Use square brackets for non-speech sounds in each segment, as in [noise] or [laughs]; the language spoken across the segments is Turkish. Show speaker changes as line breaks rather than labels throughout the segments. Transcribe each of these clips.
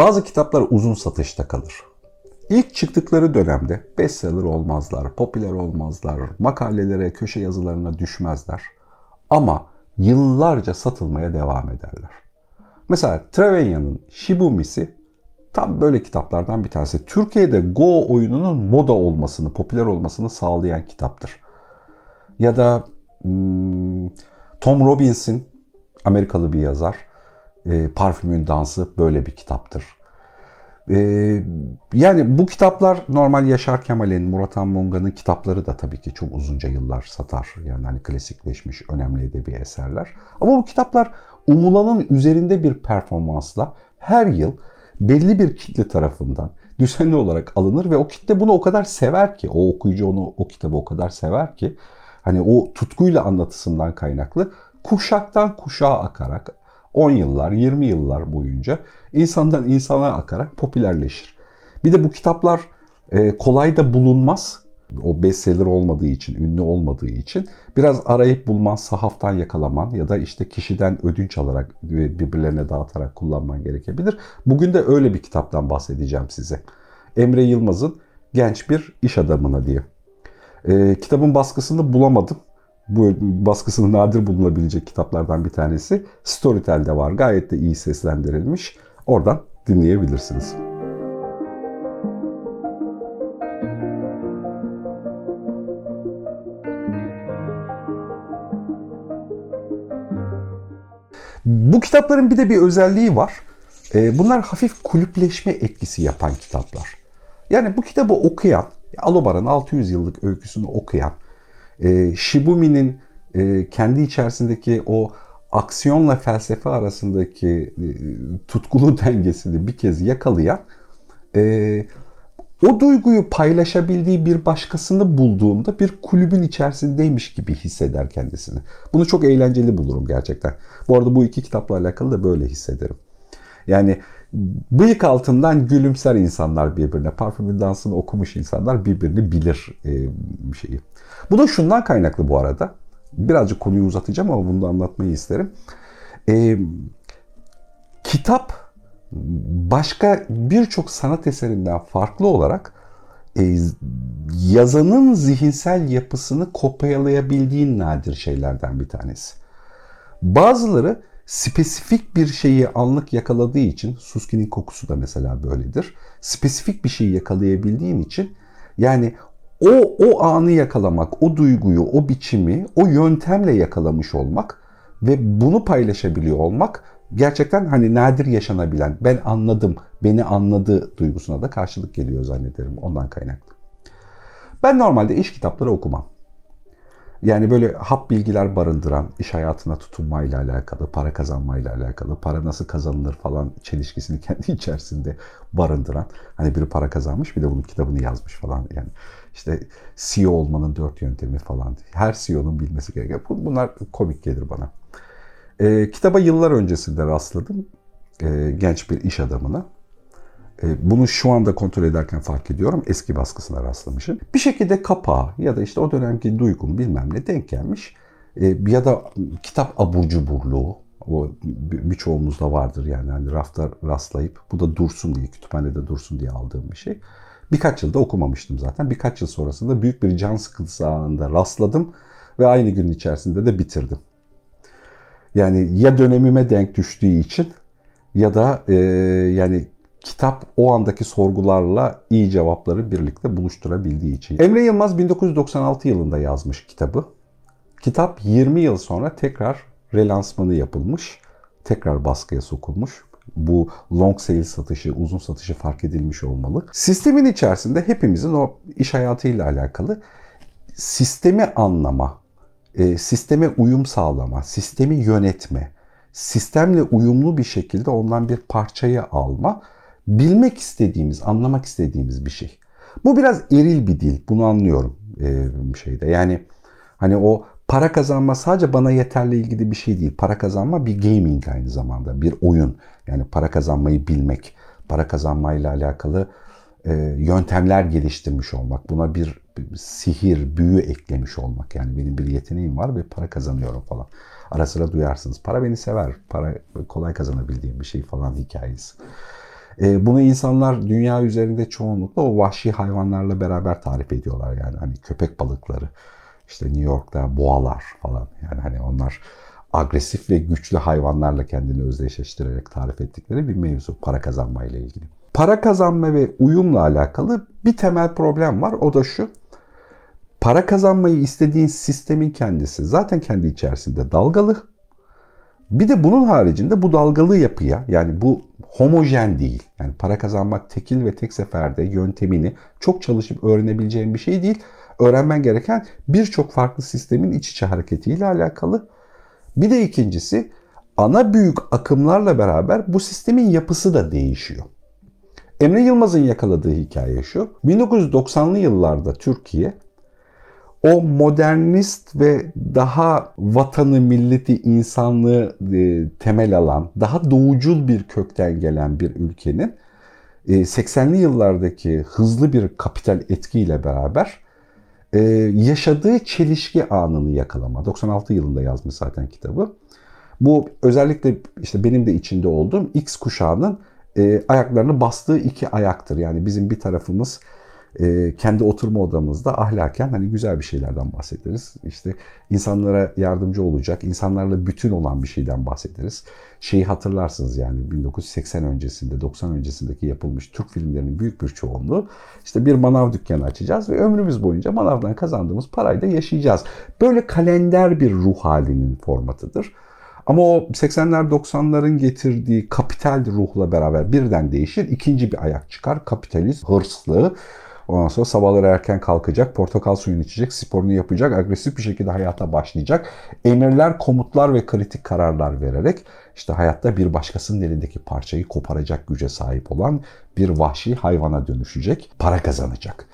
Bazı kitaplar uzun satışta kalır. İlk çıktıkları dönemde bestseller olmazlar, popüler olmazlar, makalelere, köşe yazılarına düşmezler. Ama yıllarca satılmaya devam ederler. Mesela Trevenya'nın Shibumi'si tam böyle kitaplardan bir tanesi. Türkiye'de Go oyununun moda olmasını, popüler olmasını sağlayan kitaptır. Ya da hmm, Tom Robbins'in Amerikalı bir yazar. E, Parfümün Dansı böyle bir kitaptır. E, yani bu kitaplar normal Yaşar Kemal'in, Murat Anmunga'nın kitapları da tabii ki çok uzunca yıllar satar. Yani hani klasikleşmiş, önemli edebi eserler. Ama bu kitaplar umulanın üzerinde bir performansla her yıl belli bir kitle tarafından düzenli olarak alınır ve o kitle bunu o kadar sever ki, o okuyucu onu o kitabı o kadar sever ki hani o tutkuyla anlatısından kaynaklı kuşaktan kuşağa akarak 10 yıllar, 20 yıllar boyunca insandan insana akarak popülerleşir. Bir de bu kitaplar e, kolay da bulunmaz. O bestseller olmadığı için, ünlü olmadığı için biraz arayıp bulman, sahaftan yakalaman ya da işte kişiden ödünç alarak birbirlerine dağıtarak kullanman gerekebilir. Bugün de öyle bir kitaptan bahsedeceğim size. Emre Yılmaz'ın Genç Bir İş Adamına diye. E, kitabın baskısını bulamadım bu baskısını nadir bulunabilecek kitaplardan bir tanesi. Storytel'de var. Gayet de iyi seslendirilmiş. Oradan dinleyebilirsiniz. Bu kitapların bir de bir özelliği var. Ee, bunlar hafif kulüpleşme etkisi yapan kitaplar. Yani bu kitabı okuyan, Alobar'ın 600 yıllık öyküsünü okuyan, e, Shibumi'nin e, kendi içerisindeki o aksiyonla felsefe arasındaki e, tutkulu [laughs] dengesini bir kez yakalayan e, o duyguyu paylaşabildiği bir başkasını bulduğunda bir kulübün içerisindeymiş gibi hisseder kendisini. Bunu çok eğlenceli bulurum gerçekten. Bu arada bu iki kitapla alakalı da böyle hissederim. Yani bıyık altından gülümser insanlar birbirine. Parfümün dansını okumuş insanlar birbirini bilir e, şeyi. Bu da şundan kaynaklı bu arada. Birazcık konuyu uzatacağım ama bunu da anlatmayı isterim. E, kitap başka birçok sanat eserinden farklı olarak e, yazanın zihinsel yapısını kopyalayabildiğin nadir şeylerden bir tanesi. Bazıları spesifik bir şeyi anlık yakaladığı için, Suski'nin kokusu da mesela böyledir. Spesifik bir şeyi yakalayabildiğin için yani o, o anı yakalamak, o duyguyu, o biçimi, o yöntemle yakalamış olmak ve bunu paylaşabiliyor olmak gerçekten hani nadir yaşanabilen, ben anladım, beni anladı duygusuna da karşılık geliyor zannederim ondan kaynaklı. Ben normalde iş kitapları okumam. Yani böyle hap bilgiler barındıran, iş hayatına tutunmayla alakalı, para kazanmayla alakalı, para nasıl kazanılır falan çelişkisini [laughs] kendi içerisinde barındıran. Hani biri para kazanmış bir de bunun kitabını yazmış falan yani. İşte CEO olmanın dört yöntemi falan. Her CEO'nun bilmesi gereken. Bunlar komik gelir bana. E, kitaba yıllar öncesinde rastladım. E, genç bir iş adamına. E, bunu şu anda kontrol ederken fark ediyorum. Eski baskısına rastlamışım. Bir şekilde kapağı ya da işte o dönemki duygum bilmem ne denk gelmiş. E, ya da kitap abur cuburluğu. O birçoğumuzda vardır yani. yani rafta rastlayıp bu da dursun diye, kütüphanede dursun diye aldığım bir şey. Birkaç yılda okumamıştım zaten. Birkaç yıl sonrasında büyük bir can sıkıntısı anında rastladım ve aynı gün içerisinde de bitirdim. Yani ya dönemime denk düştüğü için ya da e, yani kitap o andaki sorgularla iyi cevapları birlikte buluşturabildiği için. Emre Yılmaz 1996 yılında yazmış kitabı. Kitap 20 yıl sonra tekrar relansmanı yapılmış, tekrar baskıya sokulmuş. Bu long sale satışı, uzun satışı fark edilmiş olmalı. Sistemin içerisinde hepimizin o iş hayatıyla alakalı sistemi anlama, e, sisteme uyum sağlama, sistemi yönetme, sistemle uyumlu bir şekilde ondan bir parçayı alma bilmek istediğimiz, anlamak istediğimiz bir şey. Bu biraz eril bir dil. Bunu anlıyorum e, şeyde. Yani hani o para kazanma sadece bana yeterli ilgili bir şey değil. Para kazanma bir gaming aynı zamanda. Bir oyun. Yani para kazanmayı bilmek. Para kazanmayla alakalı e, yöntemler geliştirmiş olmak. Buna bir, bir sihir, büyü eklemiş olmak. Yani benim bir yeteneğim var ve para kazanıyorum falan. Ara sıra duyarsınız. Para beni sever. Para kolay kazanabildiğim bir şey falan hikayesi. E, bunu insanlar dünya üzerinde çoğunlukla o vahşi hayvanlarla beraber tarif ediyorlar yani hani köpek balıkları, işte New York'ta boğalar falan yani hani onlar agresif ve güçlü hayvanlarla kendini özdeşleştirerek tarif ettikleri bir mevzu para kazanma ile ilgili. Para kazanma ve uyumla alakalı bir temel problem var. O da şu. Para kazanmayı istediğin sistemin kendisi zaten kendi içerisinde dalgalı. Bir de bunun haricinde bu dalgalı yapıya yani bu homojen değil. Yani para kazanmak tekil ve tek seferde yöntemini çok çalışıp öğrenebileceğin bir şey değil. Öğrenmen gereken birçok farklı sistemin iç içe hareketiyle alakalı. Bir de ikincisi ana büyük akımlarla beraber bu sistemin yapısı da değişiyor. Emre Yılmaz'ın yakaladığı hikaye şu. 1990'lı yıllarda Türkiye o modernist ve daha vatanı, milleti, insanlığı e, temel alan, daha doğucul bir kökten gelen bir ülkenin 80'li e, yıllardaki hızlı bir kapital etkiyle beraber e, yaşadığı çelişki anını yakalama. 96 yılında yazmış zaten kitabı. Bu özellikle işte benim de içinde olduğum X kuşağının ayaklarını bastığı iki ayaktır. Yani bizim bir tarafımız e, kendi oturma odamızda ahlaken hani güzel bir şeylerden bahsederiz. İşte insanlara yardımcı olacak, insanlarla bütün olan bir şeyden bahsederiz. Şeyi hatırlarsınız yani 1980 öncesinde, 90 öncesindeki yapılmış Türk filmlerinin büyük bir çoğunluğu işte bir manav dükkanı açacağız ve ömrümüz boyunca manavdan kazandığımız parayla yaşayacağız. Böyle kalender bir ruh halinin formatıdır. Ama o 80'ler 90'ların getirdiği kapital ruhla beraber birden değişir. İkinci bir ayak çıkar. Kapitalist, hırslı, Ondan sonra sabahları erken kalkacak, portakal suyunu içecek, sporunu yapacak, agresif bir şekilde hayata başlayacak. Emirler, komutlar ve kritik kararlar vererek işte hayatta bir başkasının elindeki parçayı koparacak güce sahip olan bir vahşi hayvana dönüşecek, para kazanacak.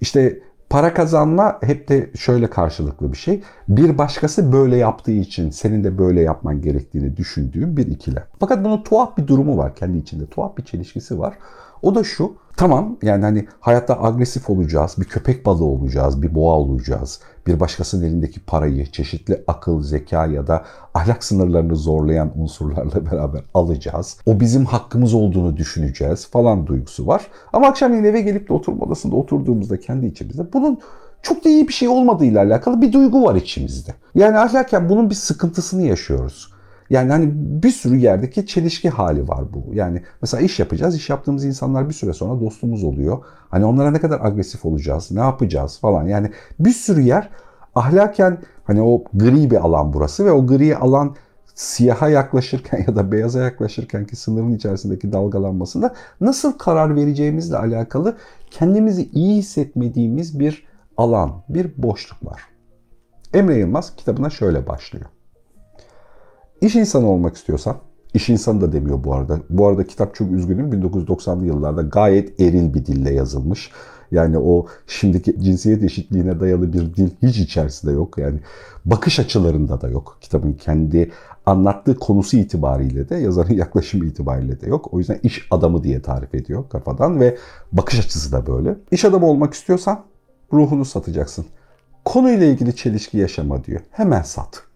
İşte para kazanma hep de şöyle karşılıklı bir şey. Bir başkası böyle yaptığı için senin de böyle yapman gerektiğini düşündüğün bir ikilem. Fakat bunun tuhaf bir durumu var kendi içinde. Tuhaf bir çelişkisi var. O da şu. Tamam yani hani hayatta agresif olacağız, bir köpek balığı olacağız, bir boğa olacağız. Bir başkasının elindeki parayı çeşitli akıl, zeka ya da ahlak sınırlarını zorlayan unsurlarla [laughs] beraber alacağız. O bizim hakkımız olduğunu düşüneceğiz falan duygusu var. Ama akşamleyin eve gelip de oturma odasında oturduğumuzda kendi içimizde bunun çok da iyi bir şey olmadığıyla alakalı bir duygu var içimizde. Yani ahlaken bunun bir sıkıntısını yaşıyoruz. Yani hani bir sürü yerdeki çelişki hali var bu. Yani mesela iş yapacağız. İş yaptığımız insanlar bir süre sonra dostumuz oluyor. Hani onlara ne kadar agresif olacağız, ne yapacağız falan. Yani bir sürü yer ahlaken hani o gri bir alan burası ve o gri alan siyaha yaklaşırken [laughs] ya da beyaza yaklaşırken ki sınırın içerisindeki dalgalanmasında nasıl karar vereceğimizle alakalı kendimizi iyi hissetmediğimiz bir alan, bir boşluk var. Emre Yılmaz kitabına şöyle başlıyor. İş insanı olmak istiyorsan, iş insanı da demiyor bu arada. Bu arada kitap çok üzgünüm 1990'lı yıllarda gayet eril bir dille yazılmış. Yani o şimdiki cinsiyet eşitliğine dayalı bir dil hiç içerisinde yok. Yani bakış açılarında da yok. Kitabın kendi anlattığı konusu itibariyle de yazarın [laughs] yaklaşımı itibariyle de yok. O yüzden iş adamı diye tarif ediyor kafadan ve bakış açısı da böyle. İş adamı olmak istiyorsan ruhunu satacaksın. Konuyla ilgili çelişki yaşama diyor. Hemen sat.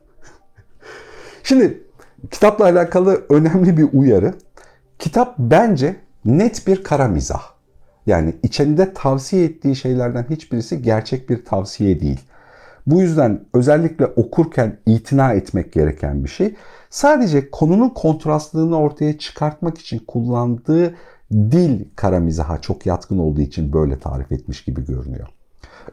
Şimdi kitapla alakalı önemli bir uyarı. Kitap bence net bir kara mizah. Yani içinde tavsiye ettiği şeylerden hiçbirisi gerçek bir tavsiye değil. Bu yüzden özellikle okurken itina etmek gereken bir şey. Sadece konunun kontrastlığını ortaya çıkartmak için kullandığı dil kara mizaha çok yatkın olduğu için böyle tarif etmiş gibi görünüyor.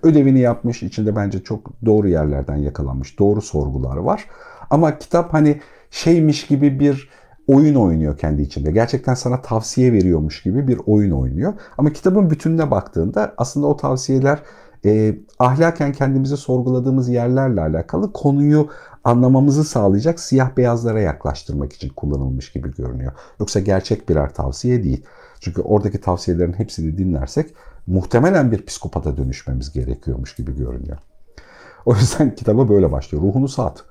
Ödevini yapmış, içinde bence çok doğru yerlerden yakalanmış, doğru sorgular var. Ama kitap hani şeymiş gibi bir oyun oynuyor kendi içinde. Gerçekten sana tavsiye veriyormuş gibi bir oyun oynuyor. Ama kitabın bütününe baktığında aslında o tavsiyeler e, ahlaken kendimizi sorguladığımız yerlerle alakalı konuyu anlamamızı sağlayacak siyah beyazlara yaklaştırmak için kullanılmış gibi görünüyor. Yoksa gerçek birer tavsiye değil. Çünkü oradaki tavsiyelerin hepsini dinlersek muhtemelen bir psikopata dönüşmemiz gerekiyormuş gibi görünüyor. O yüzden [laughs] kitaba böyle başlıyor. Ruhunu sat.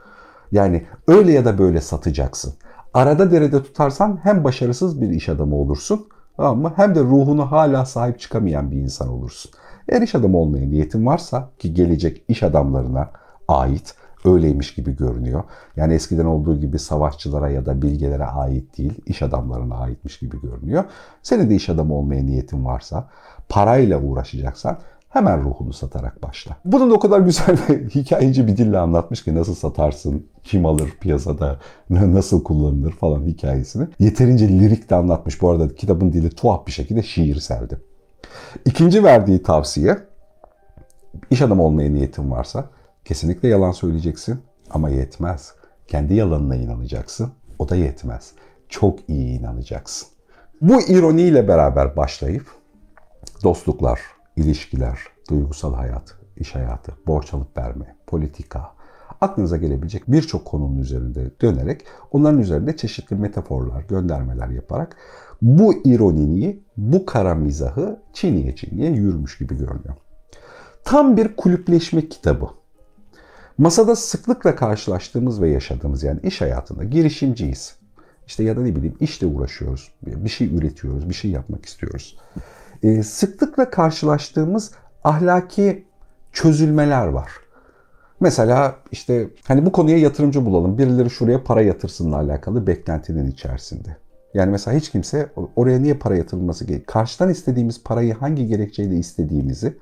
Yani öyle ya da böyle satacaksın. Arada derede tutarsan hem başarısız bir iş adamı olursun ama hem de ruhunu hala sahip çıkamayan bir insan olursun. Eğer iş adamı olmaya niyetin varsa ki gelecek iş adamlarına ait öyleymiş gibi görünüyor. Yani eskiden olduğu gibi savaşçılara ya da bilgelere ait değil, iş adamlarına aitmiş gibi görünüyor. Senin de iş adamı olmaya niyetin varsa, parayla uğraşacaksan hemen ruhunu satarak başla. Bunun o kadar güzel ve [laughs] hikayeci bir dille anlatmış ki nasıl satarsın, kim alır piyasada, [laughs] nasıl kullanılır falan hikayesini. Yeterince lirik de anlatmış. Bu arada kitabın dili tuhaf bir şekilde şiirseldi. İkinci verdiği tavsiye, iş adamı olmaya niyetin varsa kesinlikle yalan söyleyeceksin ama yetmez. Kendi yalanına inanacaksın, o da yetmez. Çok iyi inanacaksın. Bu ironiyle beraber başlayıp dostluklar, ilişkiler, duygusal hayat, iş hayatı, borç alıp verme, politika, aklınıza gelebilecek birçok konunun üzerinde dönerek onların üzerinde çeşitli metaforlar, göndermeler yaparak bu ironiniyi, bu kara mizahı çiğniye çiğniye yürümüş gibi görünüyor. Tam bir kulüpleşme kitabı. Masada sıklıkla karşılaştığımız ve yaşadığımız yani iş hayatında girişimciyiz. İşte ya da ne bileyim işle uğraşıyoruz. Bir şey üretiyoruz, bir şey yapmak istiyoruz. Ee, sıklıkla karşılaştığımız ahlaki çözülmeler var. Mesela işte hani bu konuya yatırımcı bulalım. Birileri şuraya para yatırsınla alakalı beklentinin içerisinde. Yani mesela hiç kimse oraya niye para yatırılması gerekiyor? Karşıdan istediğimiz parayı hangi gerekçeyle istediğimizi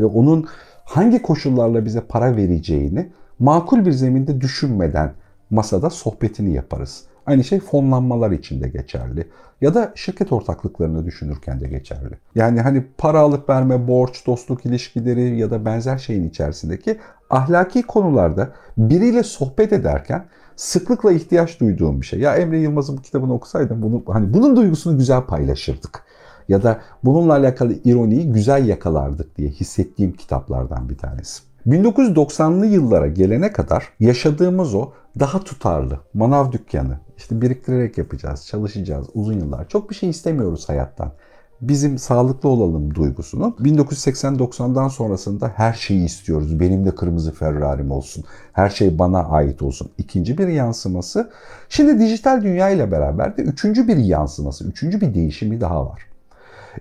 ve onun hangi koşullarla bize para vereceğini makul bir zeminde düşünmeden masada sohbetini yaparız. Aynı şey fonlanmalar için de geçerli. Ya da şirket ortaklıklarını düşünürken de geçerli. Yani hani para alıp verme, borç, dostluk ilişkileri ya da benzer şeyin içerisindeki ahlaki konularda biriyle sohbet ederken sıklıkla ihtiyaç duyduğum bir şey. Ya Emre Yılmaz'ın bu kitabını okusaydım bunu hani bunun duygusunu güzel paylaşırdık. Ya da bununla alakalı ironiyi güzel yakalardık diye hissettiğim kitaplardan bir tanesi. 1990'lı yıllara gelene kadar yaşadığımız o daha tutarlı manav dükkanı, işte biriktirerek yapacağız, çalışacağız uzun yıllar. Çok bir şey istemiyoruz hayattan. Bizim sağlıklı olalım duygusunu 1980-90'dan sonrasında her şeyi istiyoruz. Benim de kırmızı Ferrari'm olsun. Her şey bana ait olsun. İkinci bir yansıması. Şimdi dijital dünya ile beraber de üçüncü bir yansıması, üçüncü bir değişimi daha var.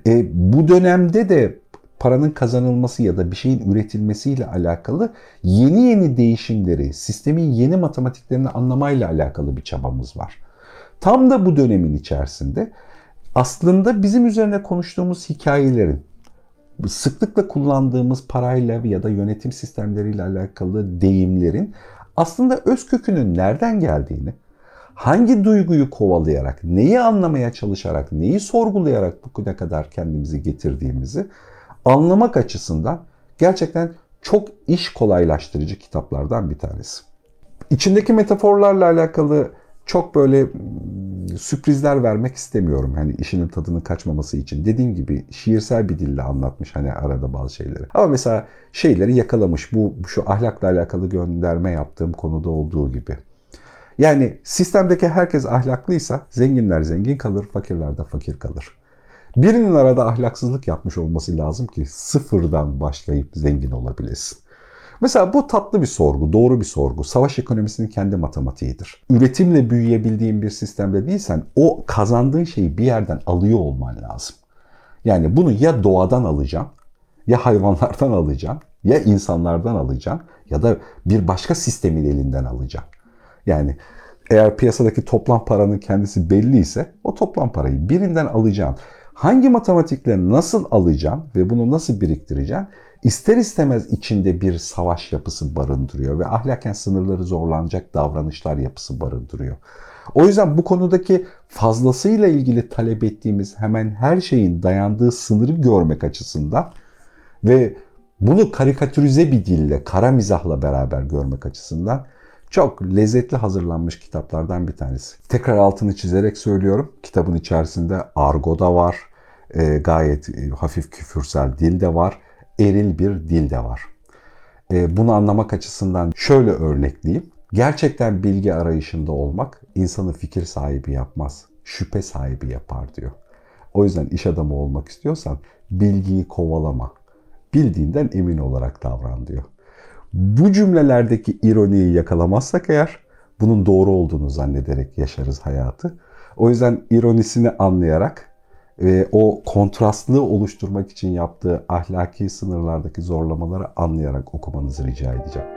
E, bu dönemde de paranın kazanılması ya da bir şeyin üretilmesiyle alakalı yeni yeni değişimleri, sistemin yeni matematiklerini anlamayla alakalı bir çabamız var. Tam da bu dönemin içerisinde aslında bizim üzerine konuştuğumuz hikayelerin sıklıkla kullandığımız parayla ya da yönetim sistemleriyle alakalı deyimlerin aslında öz kökünün nereden geldiğini, hangi duyguyu kovalayarak, neyi anlamaya çalışarak, neyi sorgulayarak bugüne kadar kendimizi getirdiğimizi anlamak açısından gerçekten çok iş kolaylaştırıcı kitaplardan bir tanesi. İçindeki metaforlarla alakalı çok böyle sürprizler vermek istemiyorum. Hani işinin tadını kaçmaması için. Dediğim gibi şiirsel bir dille anlatmış hani arada bazı şeyleri. Ama mesela şeyleri yakalamış. Bu şu ahlakla alakalı gönderme yaptığım konuda olduğu gibi. Yani sistemdeki herkes ahlaklıysa zenginler zengin kalır, fakirler de fakir kalır. Birinin arada ahlaksızlık yapmış olması lazım ki sıfırdan başlayıp zengin olabilesin. Mesela bu tatlı bir sorgu, doğru bir sorgu. Savaş ekonomisinin kendi matematiğidir. Üretimle büyüyebildiğin bir sistemde değilsen o kazandığın şeyi bir yerden alıyor olman lazım. Yani bunu ya doğadan alacaksın, ya hayvanlardan alacaksın, ya insanlardan alacaksın ya da bir başka sistemin elinden alacaksın. Yani eğer piyasadaki toplam paranın kendisi belli ise o toplam parayı birinden alacaksın. Hangi matematikle nasıl alacaksın ve bunu nasıl biriktireceksin? ister istemez içinde bir savaş yapısı barındırıyor ve ahlaken sınırları zorlanacak davranışlar yapısı barındırıyor. O yüzden bu konudaki fazlasıyla ilgili talep ettiğimiz hemen her şeyin dayandığı sınırı görmek açısından ve bunu karikatürize bir dille, kara mizahla beraber görmek açısından çok lezzetli hazırlanmış kitaplardan bir tanesi. Tekrar altını çizerek söylüyorum. Kitabın içerisinde argo da var. E, gayet e, hafif küfürsel dil de var eril bir dil de var. E, bunu anlamak açısından şöyle örnekleyeyim. Gerçekten bilgi arayışında olmak insanı fikir sahibi yapmaz, şüphe sahibi yapar diyor. O yüzden iş adamı olmak istiyorsan bilgiyi kovalama. Bildiğinden emin olarak davran diyor. Bu cümlelerdeki ironiyi yakalamazsak eğer bunun doğru olduğunu zannederek yaşarız hayatı. O yüzden ironisini anlayarak ve o kontrastlığı oluşturmak için yaptığı ahlaki sınırlardaki zorlamaları anlayarak okumanızı rica edeceğim.